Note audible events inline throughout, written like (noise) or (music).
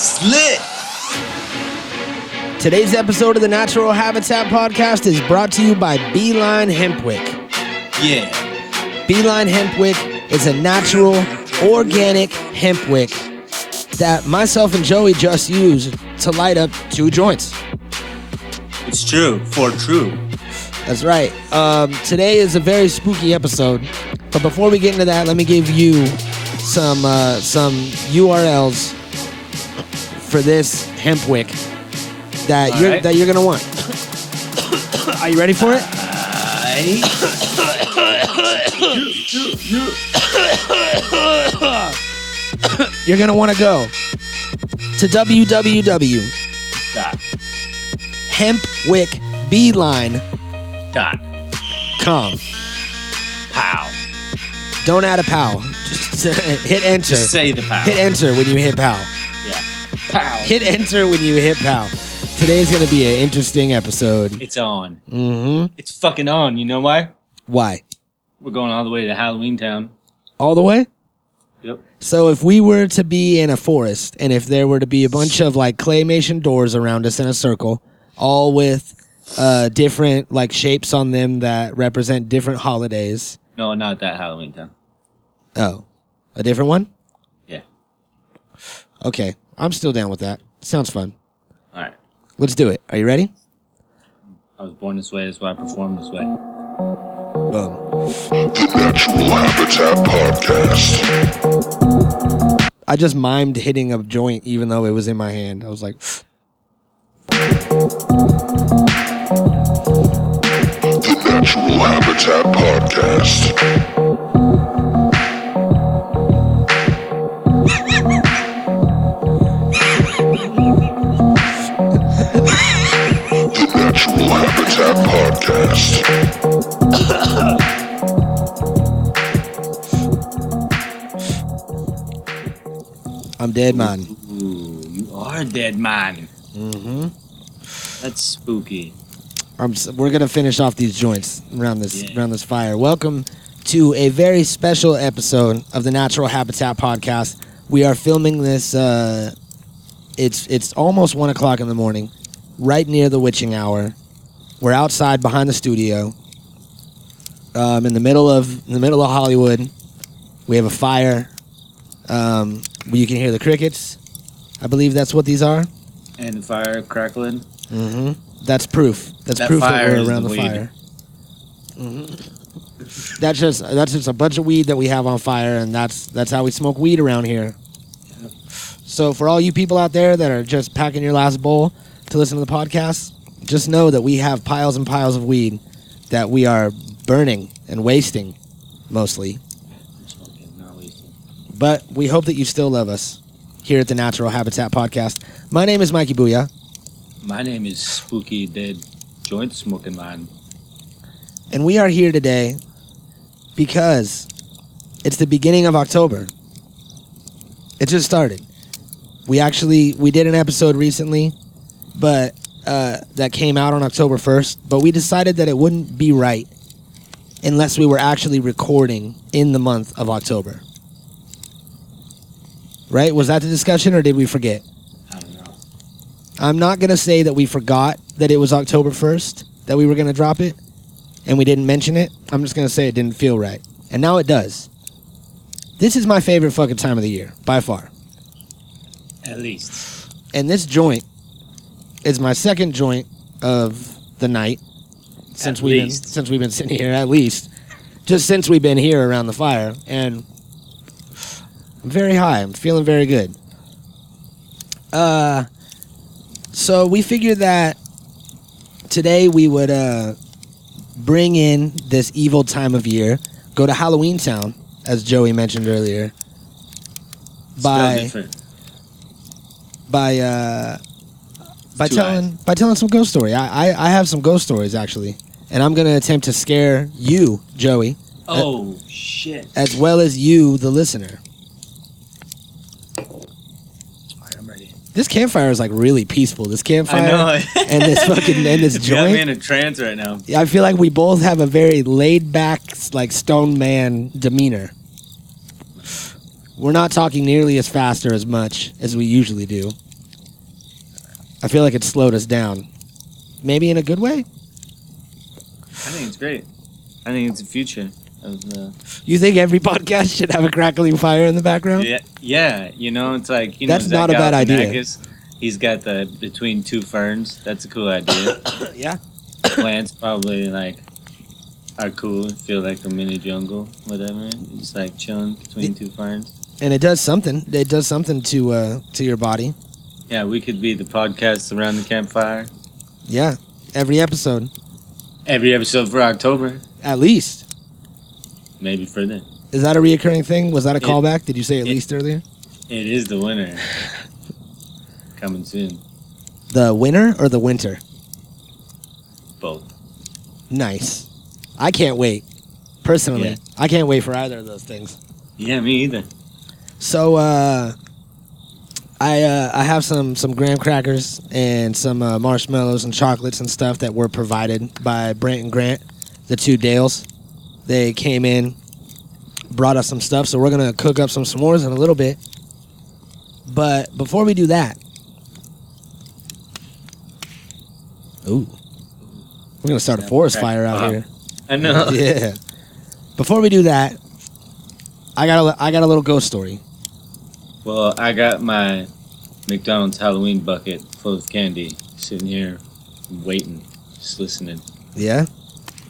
It's lit. Today's episode of the Natural Habitat Podcast is brought to you by Beeline Hempwick. Yeah. Beeline Hempwick is a natural, organic hempwick that myself and Joey just used to light up two joints. It's true. For true. That's right. Um, today is a very spooky episode, but before we get into that, let me give you some uh, some URLs for this hemp wick that All you're right. that you're gonna want. (coughs) Are you ready for it? You're gonna want to go to www.hempwickbeeline.com. Dot. Pow. Don't add a pow. (laughs) Just hit enter. Just say the pow. Hit enter when you hit pow. Pow. Hit enter when you hit pow. Today's gonna be an interesting episode. It's on. Mm-hmm. It's fucking on. You know why? Why? We're going all the way to Halloween Town. All the way? Yep. So if we were to be in a forest and if there were to be a bunch of like claymation doors around us in a circle, all with uh different like shapes on them that represent different holidays. No, not that Halloween Town. Oh. A different one? Yeah. Okay. I'm still down with that. Sounds fun. All right. Let's do it. Are you ready? I was born this way. That's why I perform this way. Boom. The Natural Habitat Podcast. I just mimed hitting a joint even though it was in my hand. I was like, The Natural Habitat Podcast. Podcast. I'm dead man. Ooh, you are a dead man. Mm-hmm. That's spooky. I'm, we're gonna finish off these joints around this Yeah. around this fire. Welcome to a very special episode of the Natural Habitat Podcast. We are filming this. Uh, it's it's almost one o'clock in the morning, right near the witching hour. We're outside behind the studio, um, in the middle of in the middle of Hollywood. We have a fire. Um, you can hear the crickets. I believe that's what these are. And fire crackling. Mm-hmm. That's proof. That's That proof that we're around the the, fire. hmm That's just that's just a bunch of weed that we have on fire, and that's that's how we smoke weed around here. So for all you people out there that are just packing your last bowl to listen to the podcast, just know that we have piles and piles of weed that we are burning and wasting, mostly. Smoking, not wasting. But we hope that you still love us here at the Natural Habitat Podcast. My name is Mikey Booyah. My name is Spooky Dead Joint Smoking Man. And we are here today because it's the beginning of October. It just started. We actually we did an episode recently, but uh, that came out on October first. But we decided that it wouldn't be right unless we were actually recording in the month of October. Right? Was that the discussion, or did we forget? I don't know. I'm not gonna say that we forgot that it was October first that we were gonna drop it, and we didn't mention it. I'm just gonna say it didn't feel right, and now it does. This is my favorite fucking time of the year by far, At least. and this joint is my second joint of the night since At we've been least. since we've been sitting here. At least, just since we've been here around the fire, and I'm very high. I'm feeling very good. Uh, so we figured that today we would uh bring in this evil time of year, go to Halloween Town, as Joey mentioned earlier. Spell By different. by uh by Two telling by telling some ghost story. I, I I have some ghost stories actually, and I'm gonna attempt to scare you, Joey, Oh, shit. as well as you, the listener. All right, I'm ready. This campfire is like really peaceful. This campfire I know. and this fucking and this (laughs) You got me joint. in a trance right now. I feel like we both have a very laid back, like stone man demeanor. We're not talking nearly as fast or as much as we usually do. I feel like it slowed us down. Maybe in a good way. I think it's great. I think it's the future of the. You think every podcast should have a crackling fire in the background? Yeah, yeah. You know, it's like you know. That's not a bad idea. He's got the between two ferns. That's a cool idea. (coughs) Yeah. Plants probably like are cool. Feel like a mini jungle, whatever. Just like chilling between two ferns. And it does something. It does something to uh to your body. Yeah, we could be the podcast around the campfire. Yeah. Every episode, Every episode for October, at least. maybe for then. Is that a reoccurring thing? Was that a It- callback? Did you say at it- least earlier? It is the winter. (laughs) Coming soon. The winter or the winter? Both. Nice. I can't wait. Personally, Yeah. I can't wait for either of those things. Yeah, me either. So uh, I uh, I have some some graham crackers and some uh, marshmallows and chocolates and stuff that were provided by Brent and Grant, the two Dales. They came in, brought us some stuff, so we're gonna cook up some s'mores in a little bit. But before we do that, ooh, we're gonna start a forest fire out pop. here. I know. (laughs) yeah. Before we do that, I got a, I got a little ghost story. Well, I got my McDonald's Halloween bucket full of candy sitting here waiting, just listening. Yeah.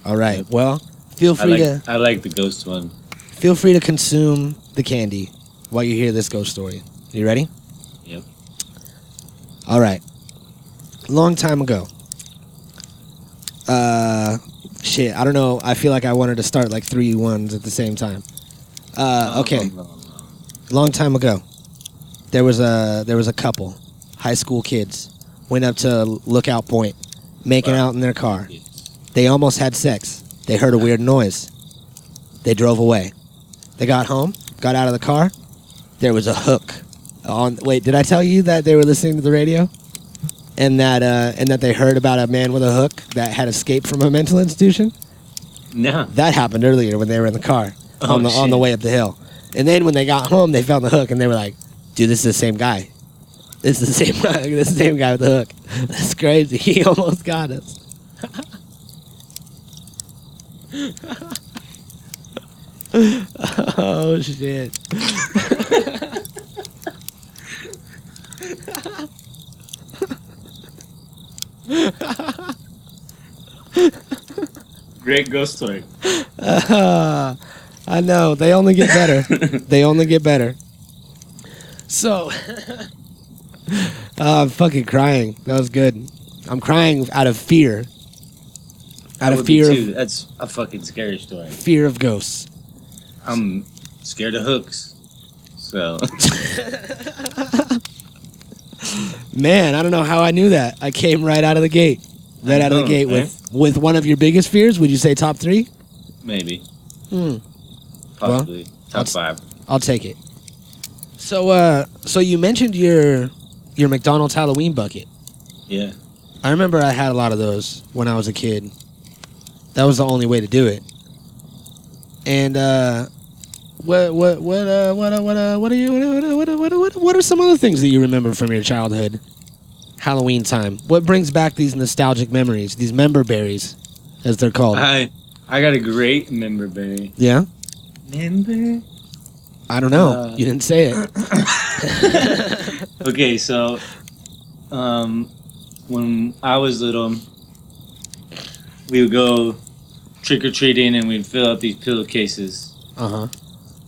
All right. Well, feel I free like to I like the ghost one. feel free to consume the candy while you hear this ghost story. You ready? Yep. All right. Long time ago. Uh, shit. I don't know. I feel like I wanted to start like three ones at the same time. Uh, okay. long time ago there was a there was a couple high school kids went up to lookout point making out in their car. They almost had sex. They heard a weird noise. They drove away. They got home got out of the car. There was a hook on wait did i tell you that they were listening to the radio? And that uh, and that they heard about a man with a hook that had escaped from a mental institution? No. that happened earlier when they were in the car Oh, on the on the shit. way up the hill. And then when they got home, they found the hook and they were like, "Dude, this is the same guy. This is the same (laughs) guy. This is the same guy with the hook. (laughs) That's crazy. (laughs) He almost got us." oh shit! Great ghost story. I know they only get better. they only get better. So, (laughs) uh, I'm fucking crying. That was good. I'm crying out of fear. Out of fear of That's a fucking scary story. fear of ghosts. I'm scared of hooks. So (laughs) Man, I don't know how I knew that. I came right out of the gate. Right out of the know, gate man. with with one of your biggest fears. Would you say top three? maybe. Hmm. Possibly. Top that's- five. I'll take it. So, uh, so you mentioned your your McDonald's Halloween bucket. Yeah. I remember I had a lot of those when I was a kid. That was the only way to do it. And uh, what what what uh, what uh, what uh, what are you what what what what, what are some other things that you remember from your childhood? Halloween time. What brings back these nostalgic memories? These member berries, as they're called. I I got a great member berry. yeah. Member? I don't know. Uh, you didn't say it. (coughs) okay, so um, when I was little, we would go trick or treating and we'd fill up these pillowcases Uh huh.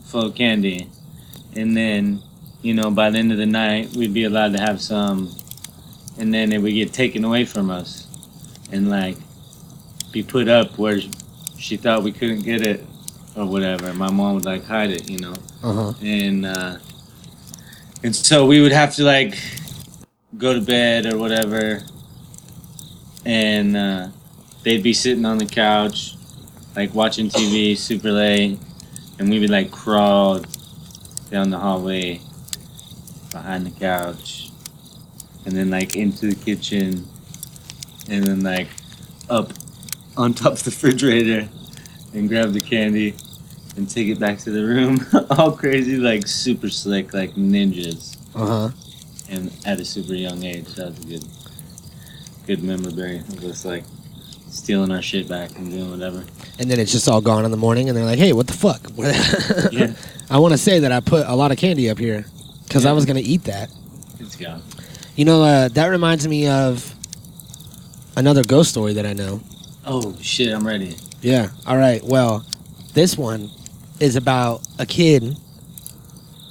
full of candy. And then, you know, by the end of the night, we'd be allowed to have some. And then it would get taken away from us and, like, be put up where she thought we couldn't get it or whatever. My mom would, like, hide it, you know? Uh huh. and uh, and so we would have to like go to bed or whatever, and uh, they'd be sitting on the couch, like watching TV super late, and we would like crawl down the hallway behind the couch, and then like into the kitchen, and then like up on top of the refrigerator, and grab the candy and take it back to the room, (laughs) all crazy, like super slick, like ninjas, Uh huh. and at a super young age. That was a good. good memory of us like stealing our shit back and doing whatever. And then it's just all gone in the morning, and they're like, "Hey, what the fuck?" (laughs) Yeah, I want to say that I put a lot of candy up here because I was gonna eat that. it's gone. You know, uh, that reminds me of another ghost story that I know. Oh shit, I'm ready. Yeah. All right. Well, this one is about a kid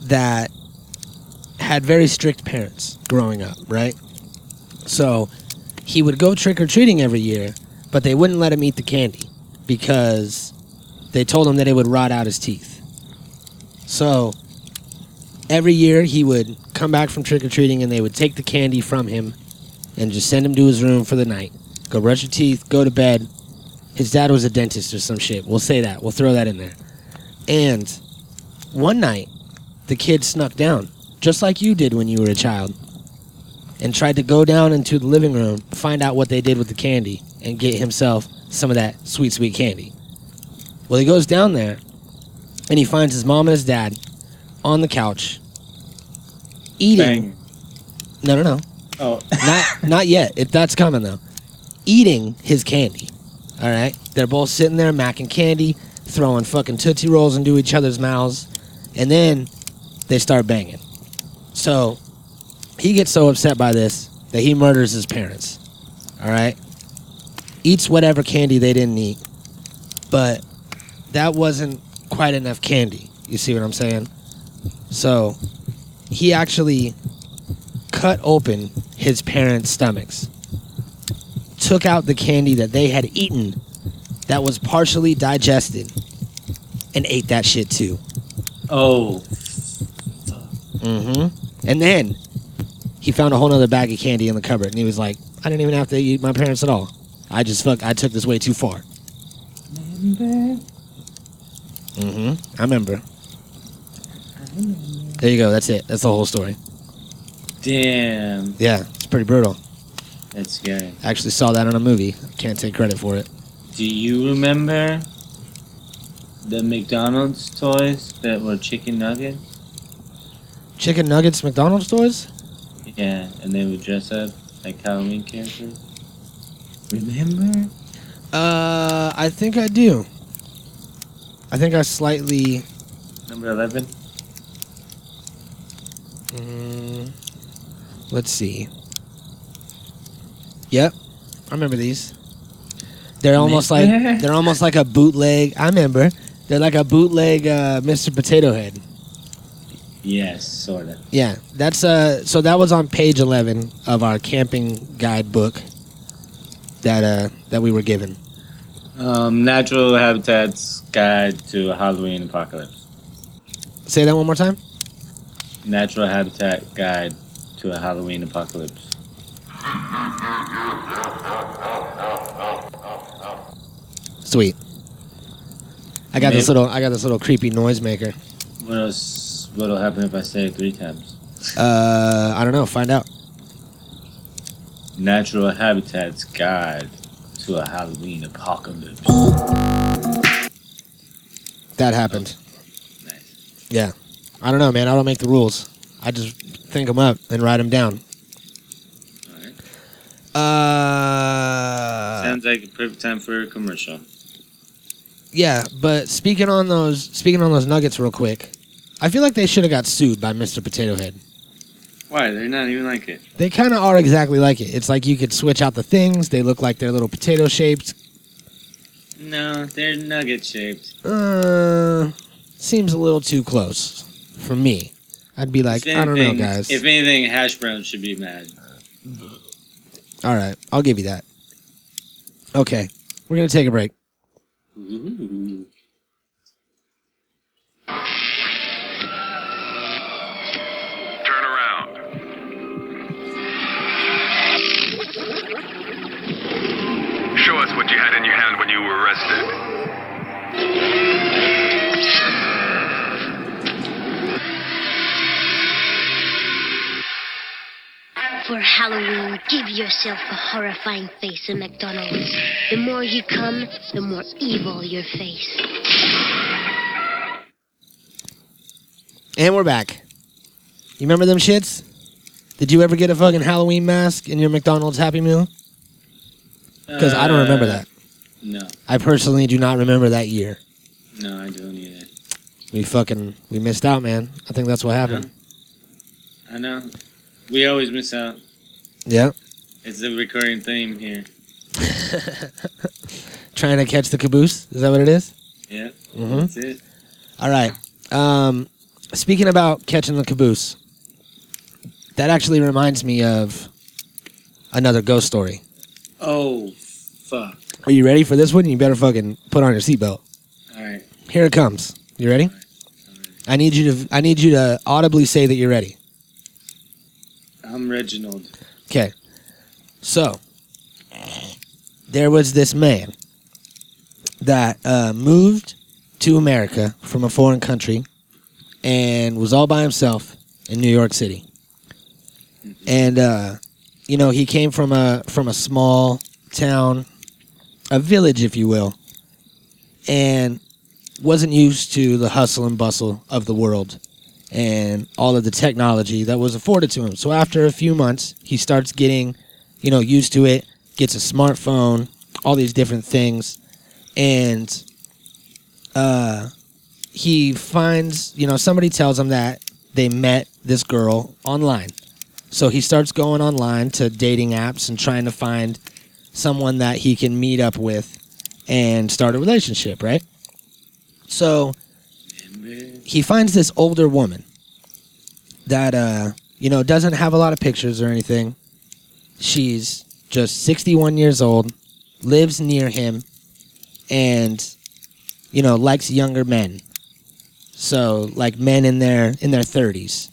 that had very strict parents growing up, right? So he would go trick or treating every year, but they wouldn't let him eat the candy because they told him that it would rot out his teeth. So every year he would come back from trick or treating and they would take the candy from him and just send him to his room for the night. Go brush your teeth, go to bed, his dad was a dentist or some shit. We'll say that. We'll throw that in there. And one night, the kid snuck down, just like you did when you were a child, and tried to go down into the living room, find out what they did with the candy, and get himself some of that sweet, sweet candy. Well, he goes down there, and he finds his mom and his dad on the couch, eating. Bang. No, no, no. Oh, Not not yet. If that's coming though. Eating his candy. All right. They're both sitting there macking candy, throwing fucking tootsie rolls into each other's mouths, and then they start banging. So he gets so upset by this that he murders his parents. All right. Eats whatever candy they didn't eat, but that wasn't quite enough candy. You see what I'm saying? So he actually cut open his parents' stomachs, took out the candy that they had eaten that was partially digested, and ate that shit too. oh, Mm-hmm. And then he found a whole other bag of candy in the cupboard, and he was like, "I didn't even have to eat my parents at all. I just fuck. I took this way too far." Mm-hmm. I remember. There you go. That's it. That's the whole story. damn, Yeah, it's pretty brutal. That's scary. I actually saw that in a movie. Can't take credit for it. Do you remember the McDonald's toys that were chicken nuggets? Chicken nuggets, McDonald's toys? Yeah, and they would dress up like Halloween characters. Remember? Uh, I think I do. I think I slightly. Number eleven. Mm, let's see. Yep, I remember these. They're almost like (laughs) they're almost like a bootleg. I remember. They're like a bootleg uh, Mr. Potato Head. Yes, sorta. Yeah, that's uh. So that was on page eleven of our camping guide book. That uh that we were given. Um, Natural Habitat's Guide to a Halloween Apocalypse. Say that one more time. Natural Habitat Guide to a Halloween Apocalypse. Sweet. I got this little I got this little creepy noisemaker. What else? What'll happen if I say it three times? Uh, I don't know. Find out. Natural Habitat's Guide to a Halloween Apocalypse. That happened. Nice. Yeah. I don't know, man. I don't make the rules. I just think them up and write them down. Uh, Sounds like a perfect time for a commercial. yeah. But speaking on those, speaking on those nuggets, real quick, I feel like they should have got sued by Mr. Potato Head. Why? They're not even like it. They kind of are exactly like it. It's like you could switch out the things. They look like they're little potato shaped. No, they're nugget shaped. Uh, seems a little too close for me. I'd be like, If I don't know, guys. If anything, hash browns should be mad. All right, I'll give you that. Okay, we're gonna take a break. Turn around. Show us what you had in your hand when you were arrested. For Halloween, give yourself a horrifying face in McDonald's. The more you come, the more evil your face. And we're back. You remember them shits? Did you ever get a fucking Halloween mask in your McDonald's Happy Meal? Because I don't remember uh, that. No, I personally do not remember that year. no, I don't either. We fucking we missed out, man. I think that's what happened. I know. We always miss out. Yeah. It's the recurring theme here. (laughs) Trying to catch the caboose. Is that what it is? Yeah, Mhm. that's it. All right. Um, speaking about catching the caboose, that actually reminds me of another ghost story. Oh, fuck. Are you ready for this one? You better fucking put on your seatbelt. All right. Here it comes. You ready? I need you to. I need you to audibly say that you're ready. I'm Reginald. Okay. So there was this man that uh, moved to America from a foreign country and was all by himself in New York City. And uh, you know, he came from a from a small town, a village, if you will, and wasn't used to the hustle and bustle of the world and all of the technology that was afforded to him. So after a few months, he starts getting, you know, used to it, gets a smartphone, all these different things, and uh, he finds, you know, somebody tells him that they met this girl online. So he starts going online to dating apps and trying to find someone that he can meet up with and start a relationship, right? So he finds this older woman that uh you know doesn't have a lot of pictures or anything. She's just 61 years old lives near him and you know likes younger men. So like men in their in their 30s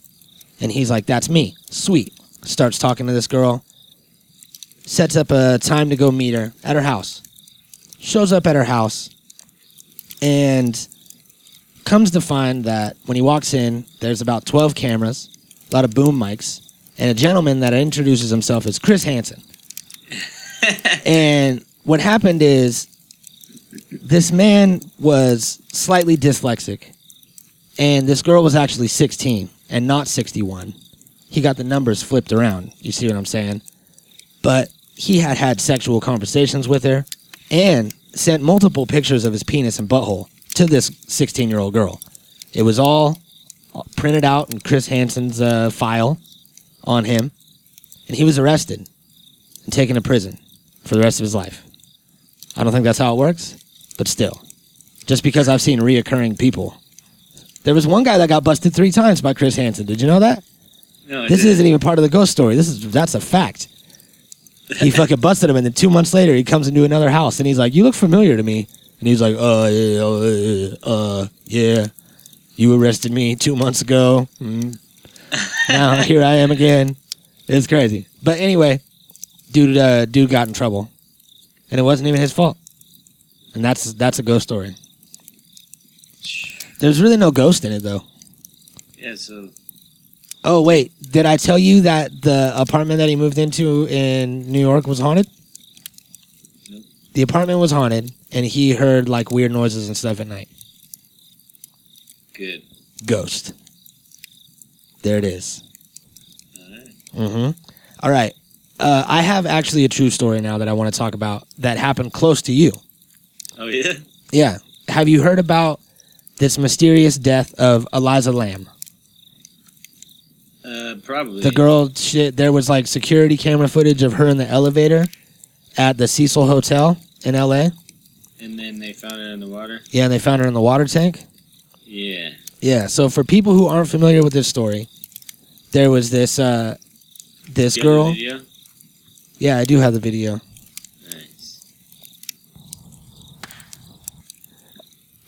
and he's like that's me. Sweet. Starts talking to this girl. Sets up a time to go meet her at her house. Shows up at her house. And comes to find that when he walks in, there's about 12 cameras, a lot of boom mics, and a gentleman that introduces himself as Chris Hansen. (laughs) and what happened is this man was slightly dyslexic, and this girl was actually 16 and not 61. He got the numbers flipped around. You see what I'm saying? But he had had sexual conversations with her and sent multiple pictures of his penis and butthole to this 16 year old girl. It was all printed out in Chris Hansen's uh, file on him, and he was arrested and taken to prison for the rest of his life. I don't think that's how it works, but still, just because I've seen reoccurring people. There was one guy that got busted three times by Chris Hansen. Did you know that? No, This didn't. isn't even part of the ghost story. This is that's a fact. He (laughs) fucking busted him, and then two months later, he comes into another house, and he's like, "You look familiar to me." And he's like, "Uh, yeah, uh, uh, yeah, you arrested me two months ago. Mm. now (laughs) here I am again. It's crazy." But anyway, dude, uh, dude got in trouble, and it wasn't even his fault. And that's that's a ghost story. There's really no ghost in it though. Yeah, so Oh wait, did I tell you that the apartment that he moved into in New York was haunted? Nope. The apartment was haunted, and he heard like weird noises and stuff at night. good. Ghost. There it is. Alright. Mm-hmm. All right. Uh, I have actually a true story now that I want to talk about that happened close to you. Oh yeah. Yeah. Have you heard about this mysterious death of Elisa Lam? Uh, probably. The girl, shit, there was like security camera footage of her in the elevator at the Cecil Hotel in LA. And then they found it in the water. Yeah, and they found her in the water tank. Yeah. Yeah, so for people who aren't familiar with this story, there was this uh this Do you have the girl. video? Yeah, I do have the video. Nice.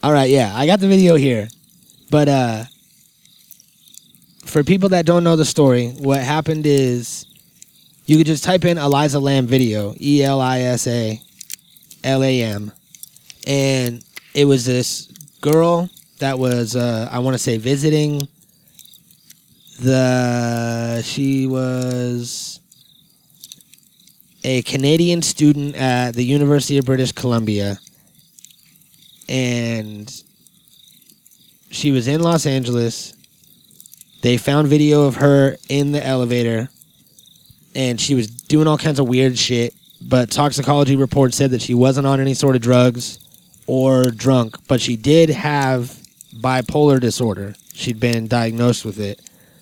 All right, yeah, I got the video here. But uh for people that don't know the story, what happened is you could just type in Elisa Lam video, E L I S A L A M, and it was this girl that was uh I want to say visiting the she was a Canadian student at the University of British Columbia and she was in Los Angeles. They found video of her in the elevator, and she was doing all kinds of weird shit. but toxicology report said that she wasn't on any sort of drugs or drunk, but she did have bipolar disorder. She'd been diagnosed with it,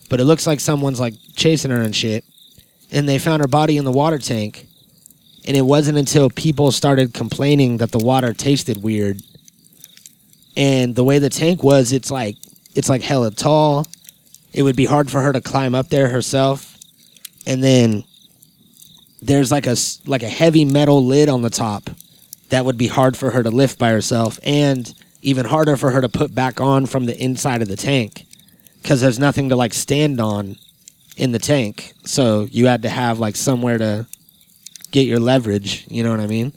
but it looks like someone's like chasing her and shit. And they found her body in the water tank, and it wasn't until people started complaining that the water tasted weird. And the way the tank was, it's like it's like hella tall. It would be hard for her to climb up there herself. And then there's like a like a heavy metal lid on the top that would be hard for her to lift by herself and even harder for her to put back on from the inside of the tank cuz there's nothing to like stand on in the tank. So you had to have like somewhere to get your leverage, you know what I mean?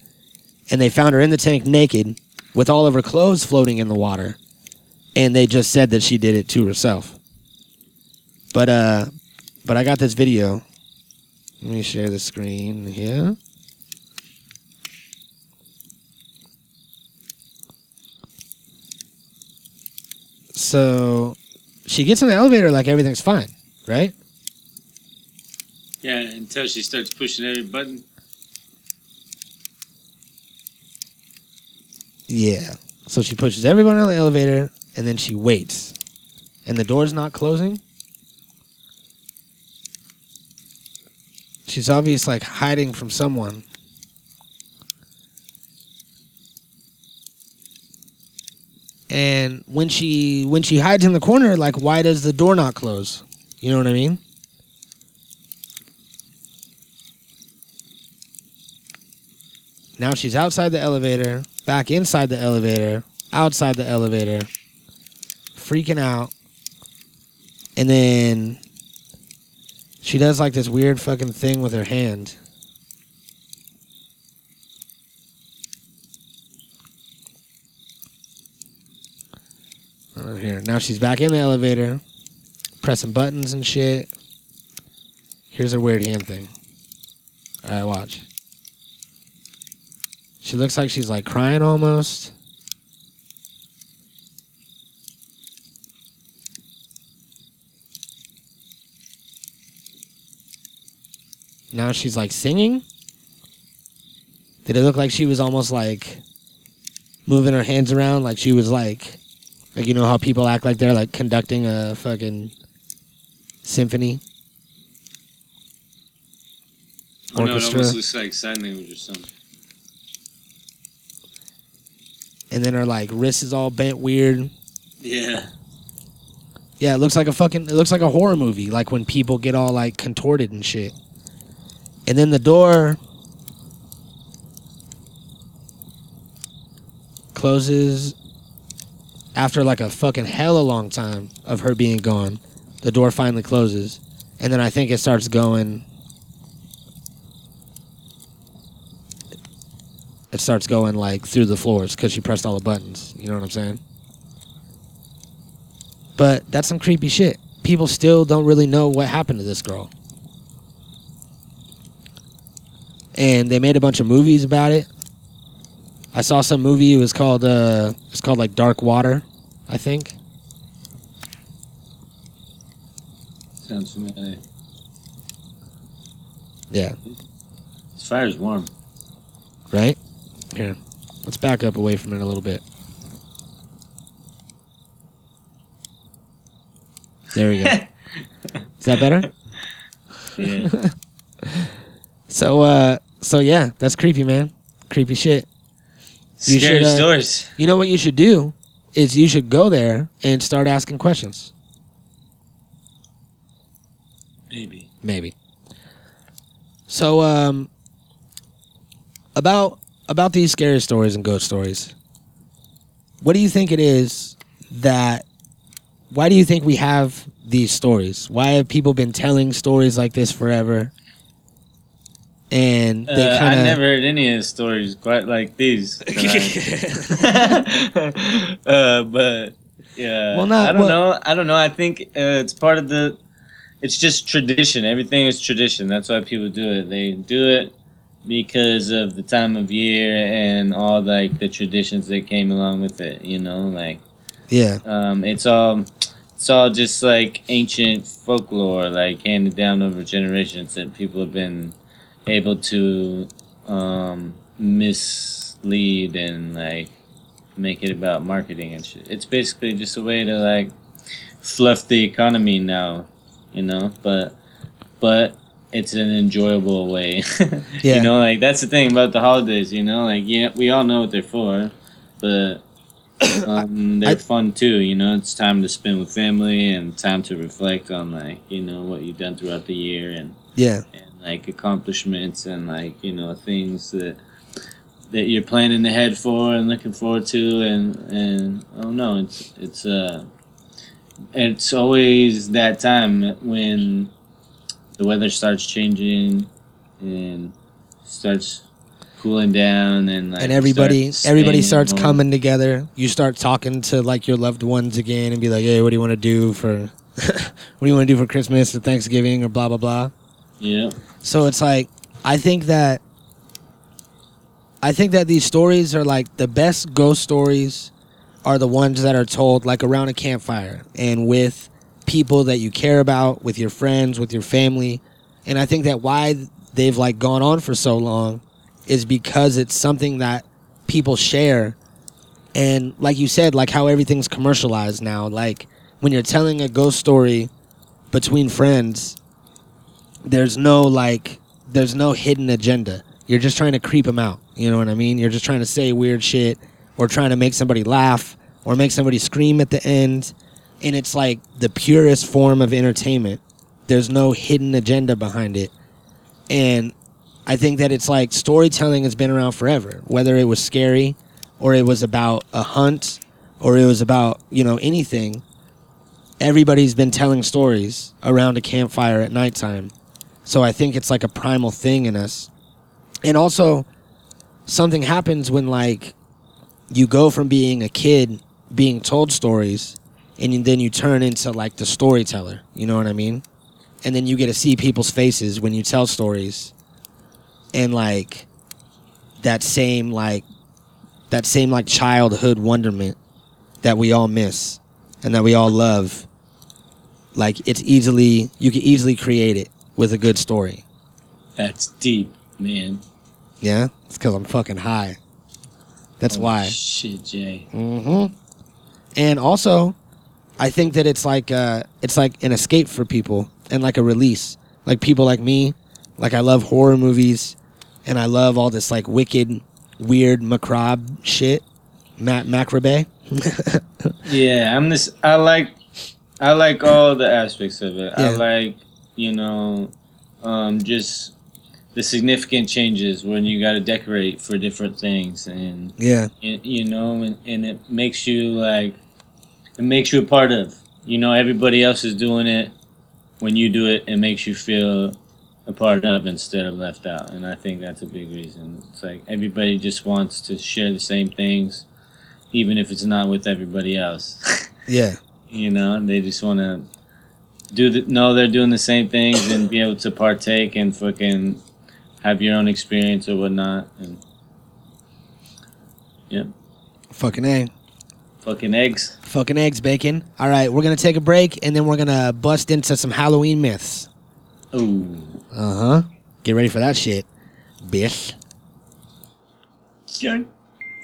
And they found her in the tank naked with all of her clothes floating in the water. And they just said that she did it to herself. But uh but I got this video. Let me share the screen here. So she gets in the elevator like everything's fine, right? Yeah, until she starts pushing every button. Yeah. So she pushes everyone in the elevator and then she waits. And the door's not closing. She's obviously like hiding from someone. And when she when she hides in the corner, like why does the door not close? You know what I mean? Now she's outside the elevator, back inside the elevator, outside the elevator, freaking out. And then she does like this weird fucking thing with her hand. Right here. Now she's back in the elevator, pressing buttons and shit. Here's her weird hand thing. All right, watch. She looks like she's like crying almost. Now she's like singing. Did it look like she was almost like moving her hands around like she was like like you know how people act like they're like conducting a fucking symphony? Oh, no, it almost looks like sign language or something. And then her like wrist is all bent weird. Yeah. Yeah, it looks like a fucking it looks like a horror movie, like when people get all like contorted and shit. And then the door closes after like a fucking hell a long time of her being gone. The door finally closes. And then I think it starts going it starts going like through the floors because she pressed all the buttons. You know what I'm saying? But that's some creepy shit. People still don't really know what happened to this girl. And they made a bunch of movies about it. I saw some movie. It was called uh, it's called like Dark Water, I think. Sounds familiar. Yeah. This fire's warm. Right. Here, let's back up away from it a little bit. There we go. (laughs) Is that better? Yeah. (laughs) So, uh, so yeah, that's creepy, man. Creepy shit. You Scary should, uh, stories. You know what you should do is you should go there and start asking questions. Maybe. Maybe. So, um, about about these scary stories and ghost stories. What do you think it is that? Why do you think we have these stories? Why have people been telling stories like this forever? And they Uh, kind I of never heard any of the stories quite like these. (laughs) but (laughs) uh, but yeah, Well, not- I don't well- know. I don't know. I think uh, it's part of the. It's just tradition. Everything is tradition. That's why people do it. They do it because of the time of year and all like the traditions that came along with it. You know, like yeah, um, it's all it's all just like ancient folklore, like handed down over generations that people have been able to um, mislead and like make it about marketing and shit. It's basically just a way to like fluff the economy now, you know. But but it's an enjoyable way. (laughs) Yeah. You know, like that's the thing about the holidays. You know, like yeah, we all know what they're for, but (coughs) um, they're I- fun too. You know, it's time to spend with family and time to reflect on like you know what you've done throughout the year and Yeah. and like accomplishments and like you know things that that you're planning ahead for and looking forward to and and oh no it's it's uh it's always that time when the weather starts changing and starts cooling down and like and everybody start everybody starts coming together. You start talking to like your loved ones again and be like, "Hey, what do you want to do for (laughs) what do you want to do for Christmas or Thanksgiving or blah blah blah." Yeah So it's like I think that I think that these stories are like the best ghost stories are the ones that are told like around a campfire and with people that you care about, with your friends, with your family. And I think that why they've like gone on for so long is because it's something that people share. And like you said, like how everything's commercialized now, like when you're telling a ghost story between friends, there's no like there's no hidden agenda. You're just trying to creep them out. You know what I mean? You're just trying to say weird shit or trying to make somebody laugh or make somebody scream at the end. And it's like the purest form of entertainment. There's no hidden agenda behind it. And I think that it's like storytelling has been around forever, whether it was scary or it was about a hunt or it was about, you know, anything. Everybody's been telling stories around a campfire at nighttime. So I think it's like a primal thing in us. And also, something happens when like you go from being a kid being told stories and then you turn into like the storyteller. You know what I mean? And then you get to see people's faces when you tell stories. And like that same like that same like childhood wonderment that we all miss and that we all love. Like it's easily you can easily create it with a good story. that's deep man Yeah, it's because I'm fucking high. That's Oh, why. shit jay Mm-hmm. And also, I think that it's like uh, it's like an escape for people and like a release. Like people like me, like I love horror movies, and I love all this like wicked, weird, macabre shit. Matt Macrabe. (laughs) Yeah, I'm this. I like, I like all the aspects of it. I Yeah. like, you know, um, just the significant changes when you got to decorate for different things, and yeah, y- you know, and, and it makes you like, it makes you a part of. You know, everybody else is doing it. When you do it, it makes you feel a part of instead of left out, and I think that's a big reason. It's like everybody just wants to share the same things, even if it's not with everybody else. (laughs) yeah, you know they just want to do the, know they're doing the same things and be able to partake and fucking have your own experience or whatnot and yep fucking a, fucking eggs fucking eggs, bacon. All right, we're gonna take a break and then we're gonna bust into some Halloween myths. ooh Uh huh. Get ready for that shit, bitch.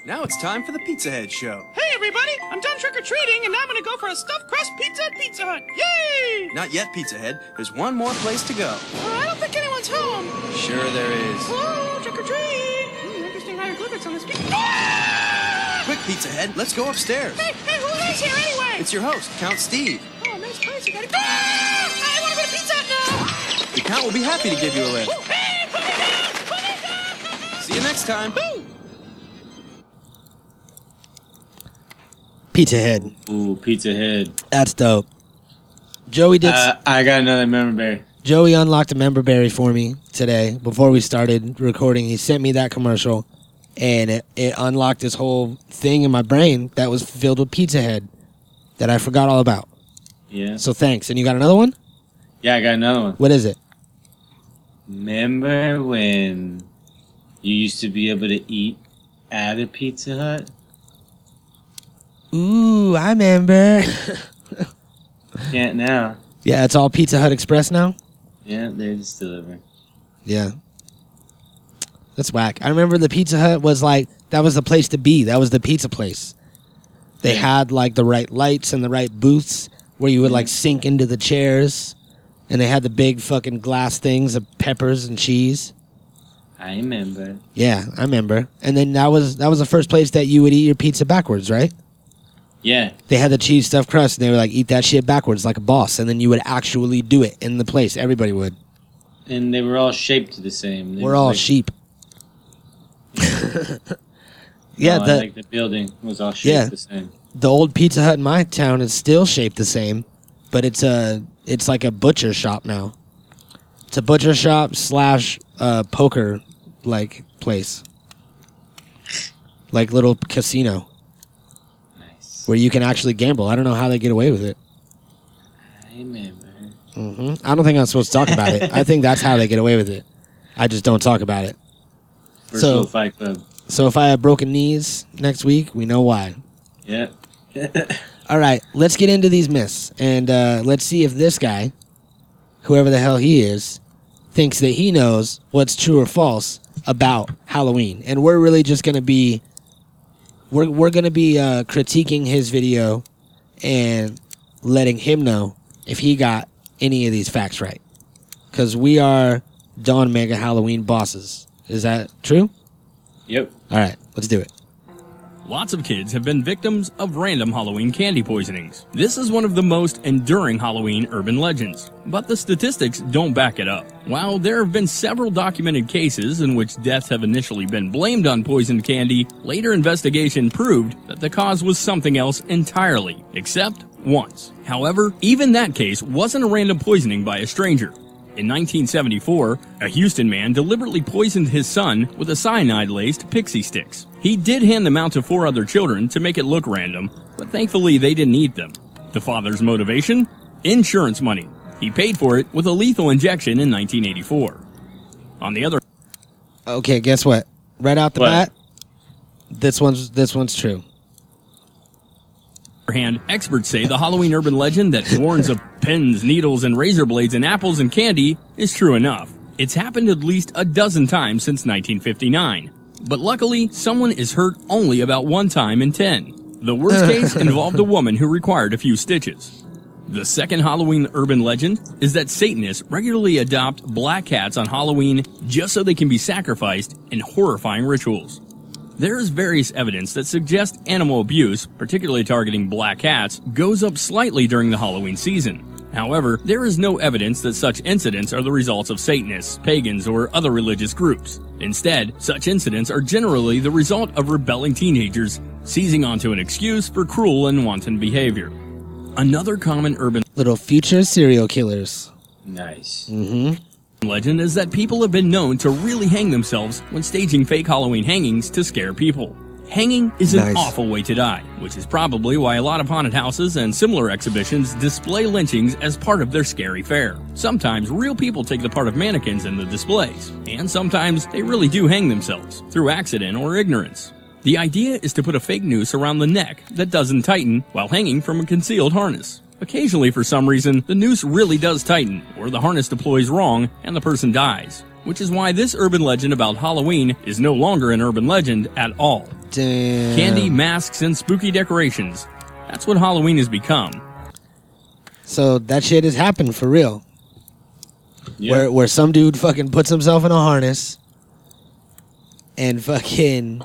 Now it's time for the Pizza Head Show. Hey everybody, I'm done trick or treating and now I'm gonna go for a stuffed crust pizza at Pizza Hut. Yay! Not yet, Pizza Head. There's one more place to go. Uh, I don't think anyone's home. Sure there is. Whoa, trick or treat! Hmm, interesting hieroglyphics on this pizza. Ah! Quick, Pizza Head, let's go upstairs. Hey, hey, who is here anyway? It's your host, Count Steve. Oh, nice place. You got it. Ah! I wanna go to Pizza Hut now. The Count will be happy to give you a lift. Hey, put me down, put me down. See you next time. Boo! Pizza Head. ooh pizza head That's dope. Joey did. uh, i got another member berry Joey unlocked a member berry for me today before we started recording. He sent me that commercial, and it, it unlocked this whole thing in my brain that was filled with Pizza Head that I forgot all about. yeah So thanks. And you got another one? yeah i got another one What is it? remember when you used to be able to eat at a pizza hut Ooh, I remember. (laughs) can't now yeah, it's all Pizza Hut Express now. yeah they just deliver Yeah. That's whack. I remember the Pizza Hut was like that was the place to be. That was the pizza place. They had like the right lights and the right booths where you would like mm-hmm. sink into the chairs, and they had the big fucking glass things of peppers and cheese. I remember. Yeah, I remember. And then that was that was the first place that you would eat your pizza backwards, right? Yeah. They had the cheese stuffed crust, and they were like, "Eat that shit backwards like a boss," and then you would actually do it in the place. Everybody would. And they were all shaped the same. They We're all like- sheep. (laughs) yeah, oh, the like the building was all shaped Yeah. the same. the old Pizza Hut in my town is still shaped the same, but it's a it's like a butcher shop now. It's a butcher shop slash uh, poker like place, like little casino. Where you can actually gamble. I don't know how they get away with it. I remember. hmm I don't think I'm supposed to talk about it. I think that's how they get away with it. I just don't talk about it. First So- fight club. So if I have broken knees next week, we know why. Yeah. (laughs) All right, let's get into these myths and uh, let's see if this guy, whoever the hell he is, thinks that he knows what's true or false about Halloween. And we're really just gonna be, we're we're gonna be uh, critiquing his video and letting him know if he got any of these facts right, because we are Dawn Mega Halloween bosses. Is that true? yep. All right, let's do it. Lots of kids have been victims of random Halloween candy poisonings. This is one of the most enduring Halloween urban legends, but the statistics don't back it up. While there have been several documented cases in which deaths have initially been blamed on poisoned candy, later investigation proved that the cause was something else entirely, except once. However, even that case wasn't a random poisoning by a stranger. In 1974, a Houston man deliberately poisoned his son with a cyanide laced Pixy Stix. He did hand them out to four other children to make it look random, but thankfully they didn't eat them. The father's motivation? Insurance money. He paid for it with a lethal injection in 1984. On the other Okay, guess what? Right out the What? bat, this one's this one's true. Hand, experts say the Halloween urban legend that warns of pins, needles, and razor blades in apples and candy is true enough. It's happened at least a dozen times since 1959. But luckily, someone is hurt only about one time in 10. The worst (laughs) case involved a woman who required a few stitches. The second Halloween urban legend is that Satanists regularly adopt black cats on Halloween just so they can be sacrificed in horrifying rituals. There is various evidence that suggests animal abuse, particularly targeting black cats, goes up slightly during the Halloween season. However, there is no evidence that such incidents are the results of Satanists, pagans, or other religious groups. Instead, such incidents are generally the result of rebelling teenagers seizing onto an excuse for cruel and wanton behavior. Another common urban Little future serial killers. Nice. Mm-hmm. Legend is that people have been known to really hang themselves when staging fake Halloween hangings to scare people. Hanging is an Nice. awful way to die, which is probably why a lot of haunted houses and similar exhibitions display lynchings as part of their scary fare. Sometimes real people take the part of mannequins in the displays, and sometimes they really do hang themselves through accident or ignorance. The idea is to put a fake noose around the neck that doesn't tighten while hanging from a concealed harness. Occasionally, for some reason, the noose really does tighten, or the harness deploys wrong and the person dies. Which is why this urban legend about Halloween is no longer an urban legend at all. Damn. Candy, masks, and spooky decorations. That's what Halloween has become. So that shit has happened for real. Yeah. Where where some dude fucking puts himself in a harness and fucking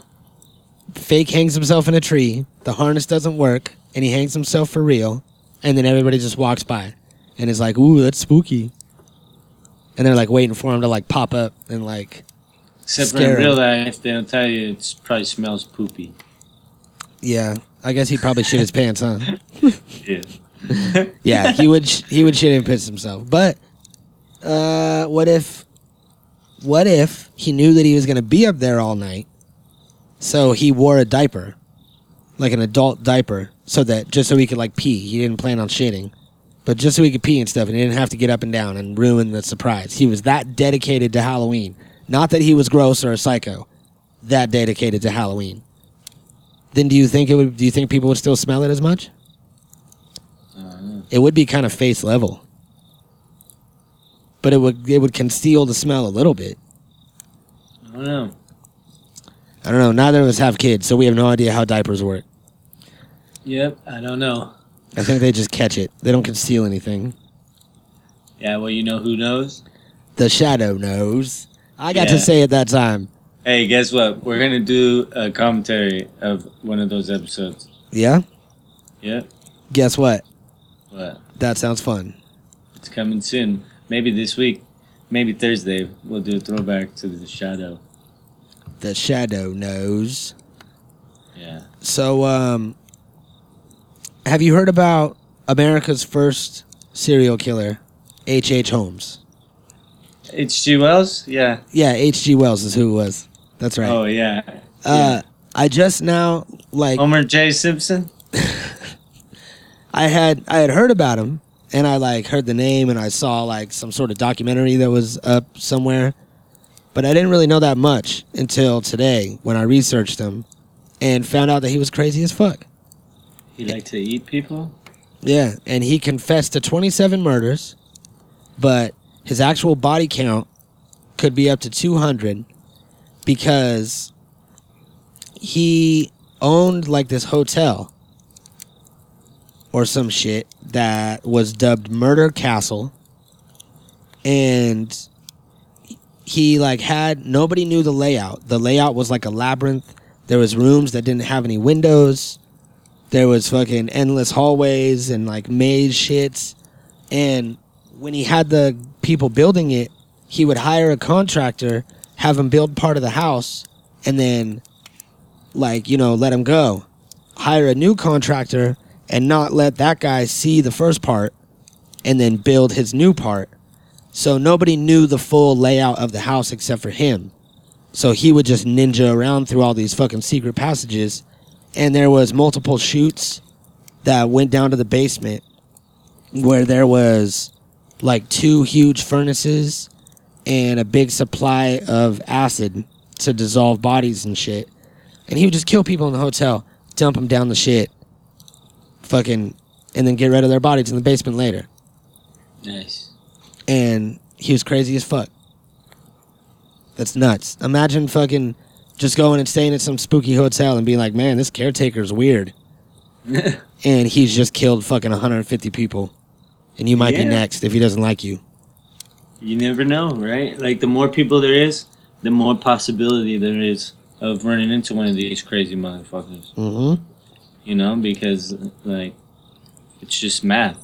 fake hangs himself in a tree. The harness doesn't work, and he hangs himself for real. And then everybody just walks by and is like, "Ooh, that's spooky." And they're like waiting for him to like pop up and like, Except for in real life, they don't tell you it probably smells poopy. yeah. I guess he probably shit his (laughs) pants, huh? Yeah. Yeah, he would sh- he would shit and piss himself. But uh, what if what if he knew that he was gonna be up there all night, so he wore a diaper, like an adult diaper, so that just so he could like pee. He didn't plan on shitting, but just so he could pee and stuff, and he didn't have to get up and down and ruin the surprise. He was that dedicated to Halloween. Not that he was gross or a psycho, that dedicated to Halloween. Then do you think it would? Do you think people would still smell it as much? It would be kind of face level, but it would it would conceal the smell a little bit. I don't know. I don't know. Neither of us have kids, so we have no idea how diapers work. Yep, I don't know. I think they just catch it. They don't conceal anything. Yeah, well, you know who knows? The shadow knows. I got Yeah. to say it that time. Hey, guess what? We're gonna do a commentary of one of those episodes. Yeah? Yeah. Guess what? What? That sounds fun. It's coming soon. Maybe this week. Maybe Thursday. We'll do a throwback to the shadow. The shadow knows. Yeah. So, um, have you heard about America's first serial killer, H.H. H. Holmes? H.G. Wells? Yeah. Yeah, H.G. Wells is who it was. That's right. Oh, yeah. Uh, I just now like Homer J. Simpson? I had I had heard about him and I like heard the name and I saw like some sort of documentary that was up somewhere. But I didn't really know that much until today when I researched him and found out that he was crazy as fuck. He liked to eat people? Yeah, and he confessed to 27 murders, but his actual body count could be up to 200 because he owned like this hotel or some shit that was dubbed Murder Castle and he like had nobody knew the layout. The layout was like a labyrinth. There was rooms that didn't have any windows. There was fucking endless hallways and like maze shits. And when he had the people building it, he would hire a contractor, have him build part of the house, and then like, you know, let him go. Hire a new contractor and not let that guy see the first part and then build his new part. So nobody knew the full layout of the house except for him. So he would just ninja around through all these fucking secret passages and there was multiple chutes that went down to the basement where there was like two huge furnaces and a big supply of acid to dissolve bodies and shit. And he would just kill people in the hotel, dump them down the shit, fucking, and then get rid of their bodies in the basement later. Nice. And he was crazy as fuck. That's nuts. Imagine fucking just going and staying at some spooky hotel and being like, man, this caretaker's weird. (laughs) and he's just killed fucking 150 people. And you might be next if he doesn't like you. You never know, right? Like, the more people there is, the more possibility there is of running into one of these crazy motherfuckers. Mm-hmm. You know, because, like, it's just math.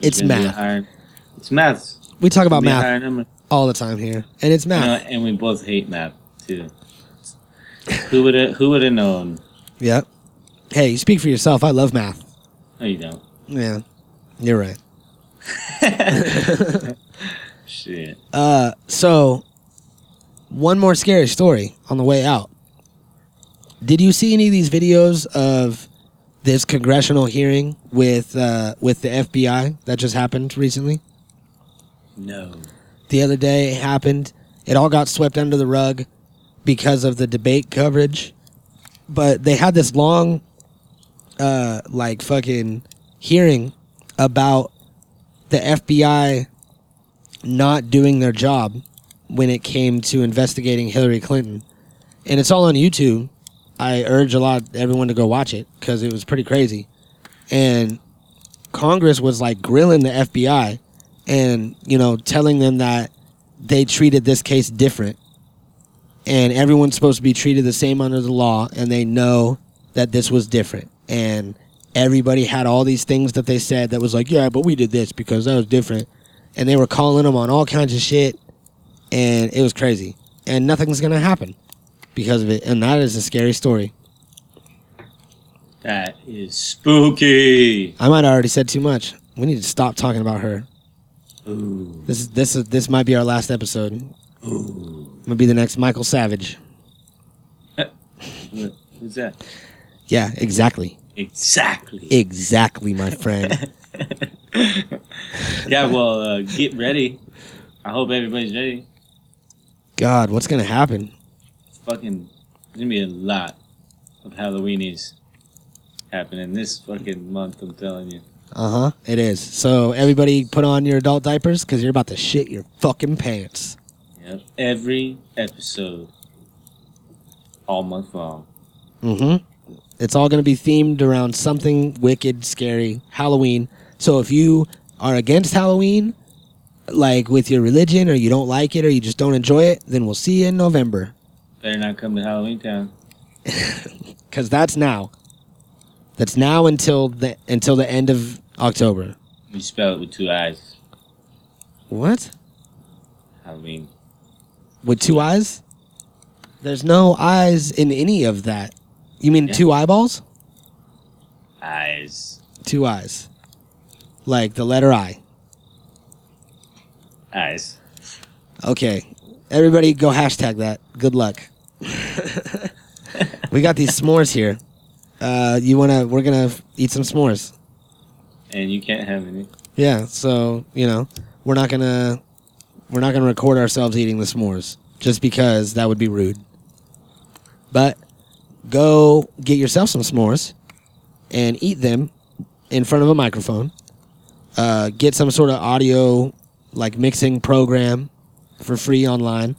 It's a math. higher- it's math. We talk about math all the time here. And it's You know, math. and we both hate math, too. who would have Who would have known? Yep. Hey, you speak for yourself. I love math. No, you don't. Yeah. You're right. (laughs) Shit. Uh, so one more scary story on the way out. Did you see any of these videos of this congressional hearing with uh, with the FBI that just happened recently? No. The other day it happened. It all got swept under the rug because of the debate coverage. But they had this long uh like fucking hearing about the FBI not doing their job when it came to investigating Hillary Clinton. And it's all on YouTube. I urge a lot everyone to go watch it because it was pretty crazy. And Congress was like grilling the FBI and, you know, telling them that they treated this case different. And everyone's supposed to be treated the same under the law and they know that this was different. And everybody had all these things that they said that was like, yeah, but we did this because that was different. And they were calling them on all kinds of shit. And it was crazy. And nothing's going to happen because of it. And that is a scary story. That is spooky. I might have already said too much. We need to stop talking about her. Ooh. This is this is this might be our last episode. Ooh. Might be the next Michael Savage. What, who's that? Yeah, exactly. Exactly. Exactly, my friend. (laughs) yeah, well, uh, get ready. I hope everybody's ready. God, what's gonna happen? Fucking, there's gonna be a lot of Halloweenies happening this fucking month, I'm telling you. Uh huh. It is. So everybody, put on your adult diapers because you're about to shit your fucking pants. Yep. Every episode. all month long. Mm-hmm. It's all going to be themed around something wicked, scary, Halloween. So if you are against Halloween, like with your religion, or you don't like it, or you just don't enjoy it, then we'll see you in November. Better not come to Halloween Town. (laughs) Because that's now. That's now until the until the end of October. You spell it with two eyes. What? Halloween. With two eyes? There's no eyes in any of that. You mean Yeah. two eyeballs? Eyes. Two eyes. Like the letter I. Eyes. Okay. Everybody go hashtag that. Good luck. (laughs) we got these s'mores here. Uh, you wanna we're gonna eat some s'mores. And you can't have any. Yeah, so, you know, we're not gonna we're not gonna record ourselves eating the s'mores. Just because that would be rude. But go get yourself some s'mores and eat them in front of a microphone. Uh, get some sort of audio like mixing program for free online.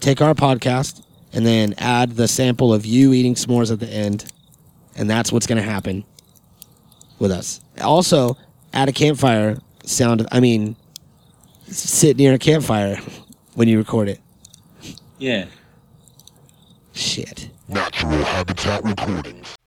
Take our podcast and then add the sample of you eating s'mores at the end. And that's what's going to happen with us. Also, add a campfire sound. I mean, sit near a campfire when you record it. Yeah. Shit. Natural Habitat Recordings.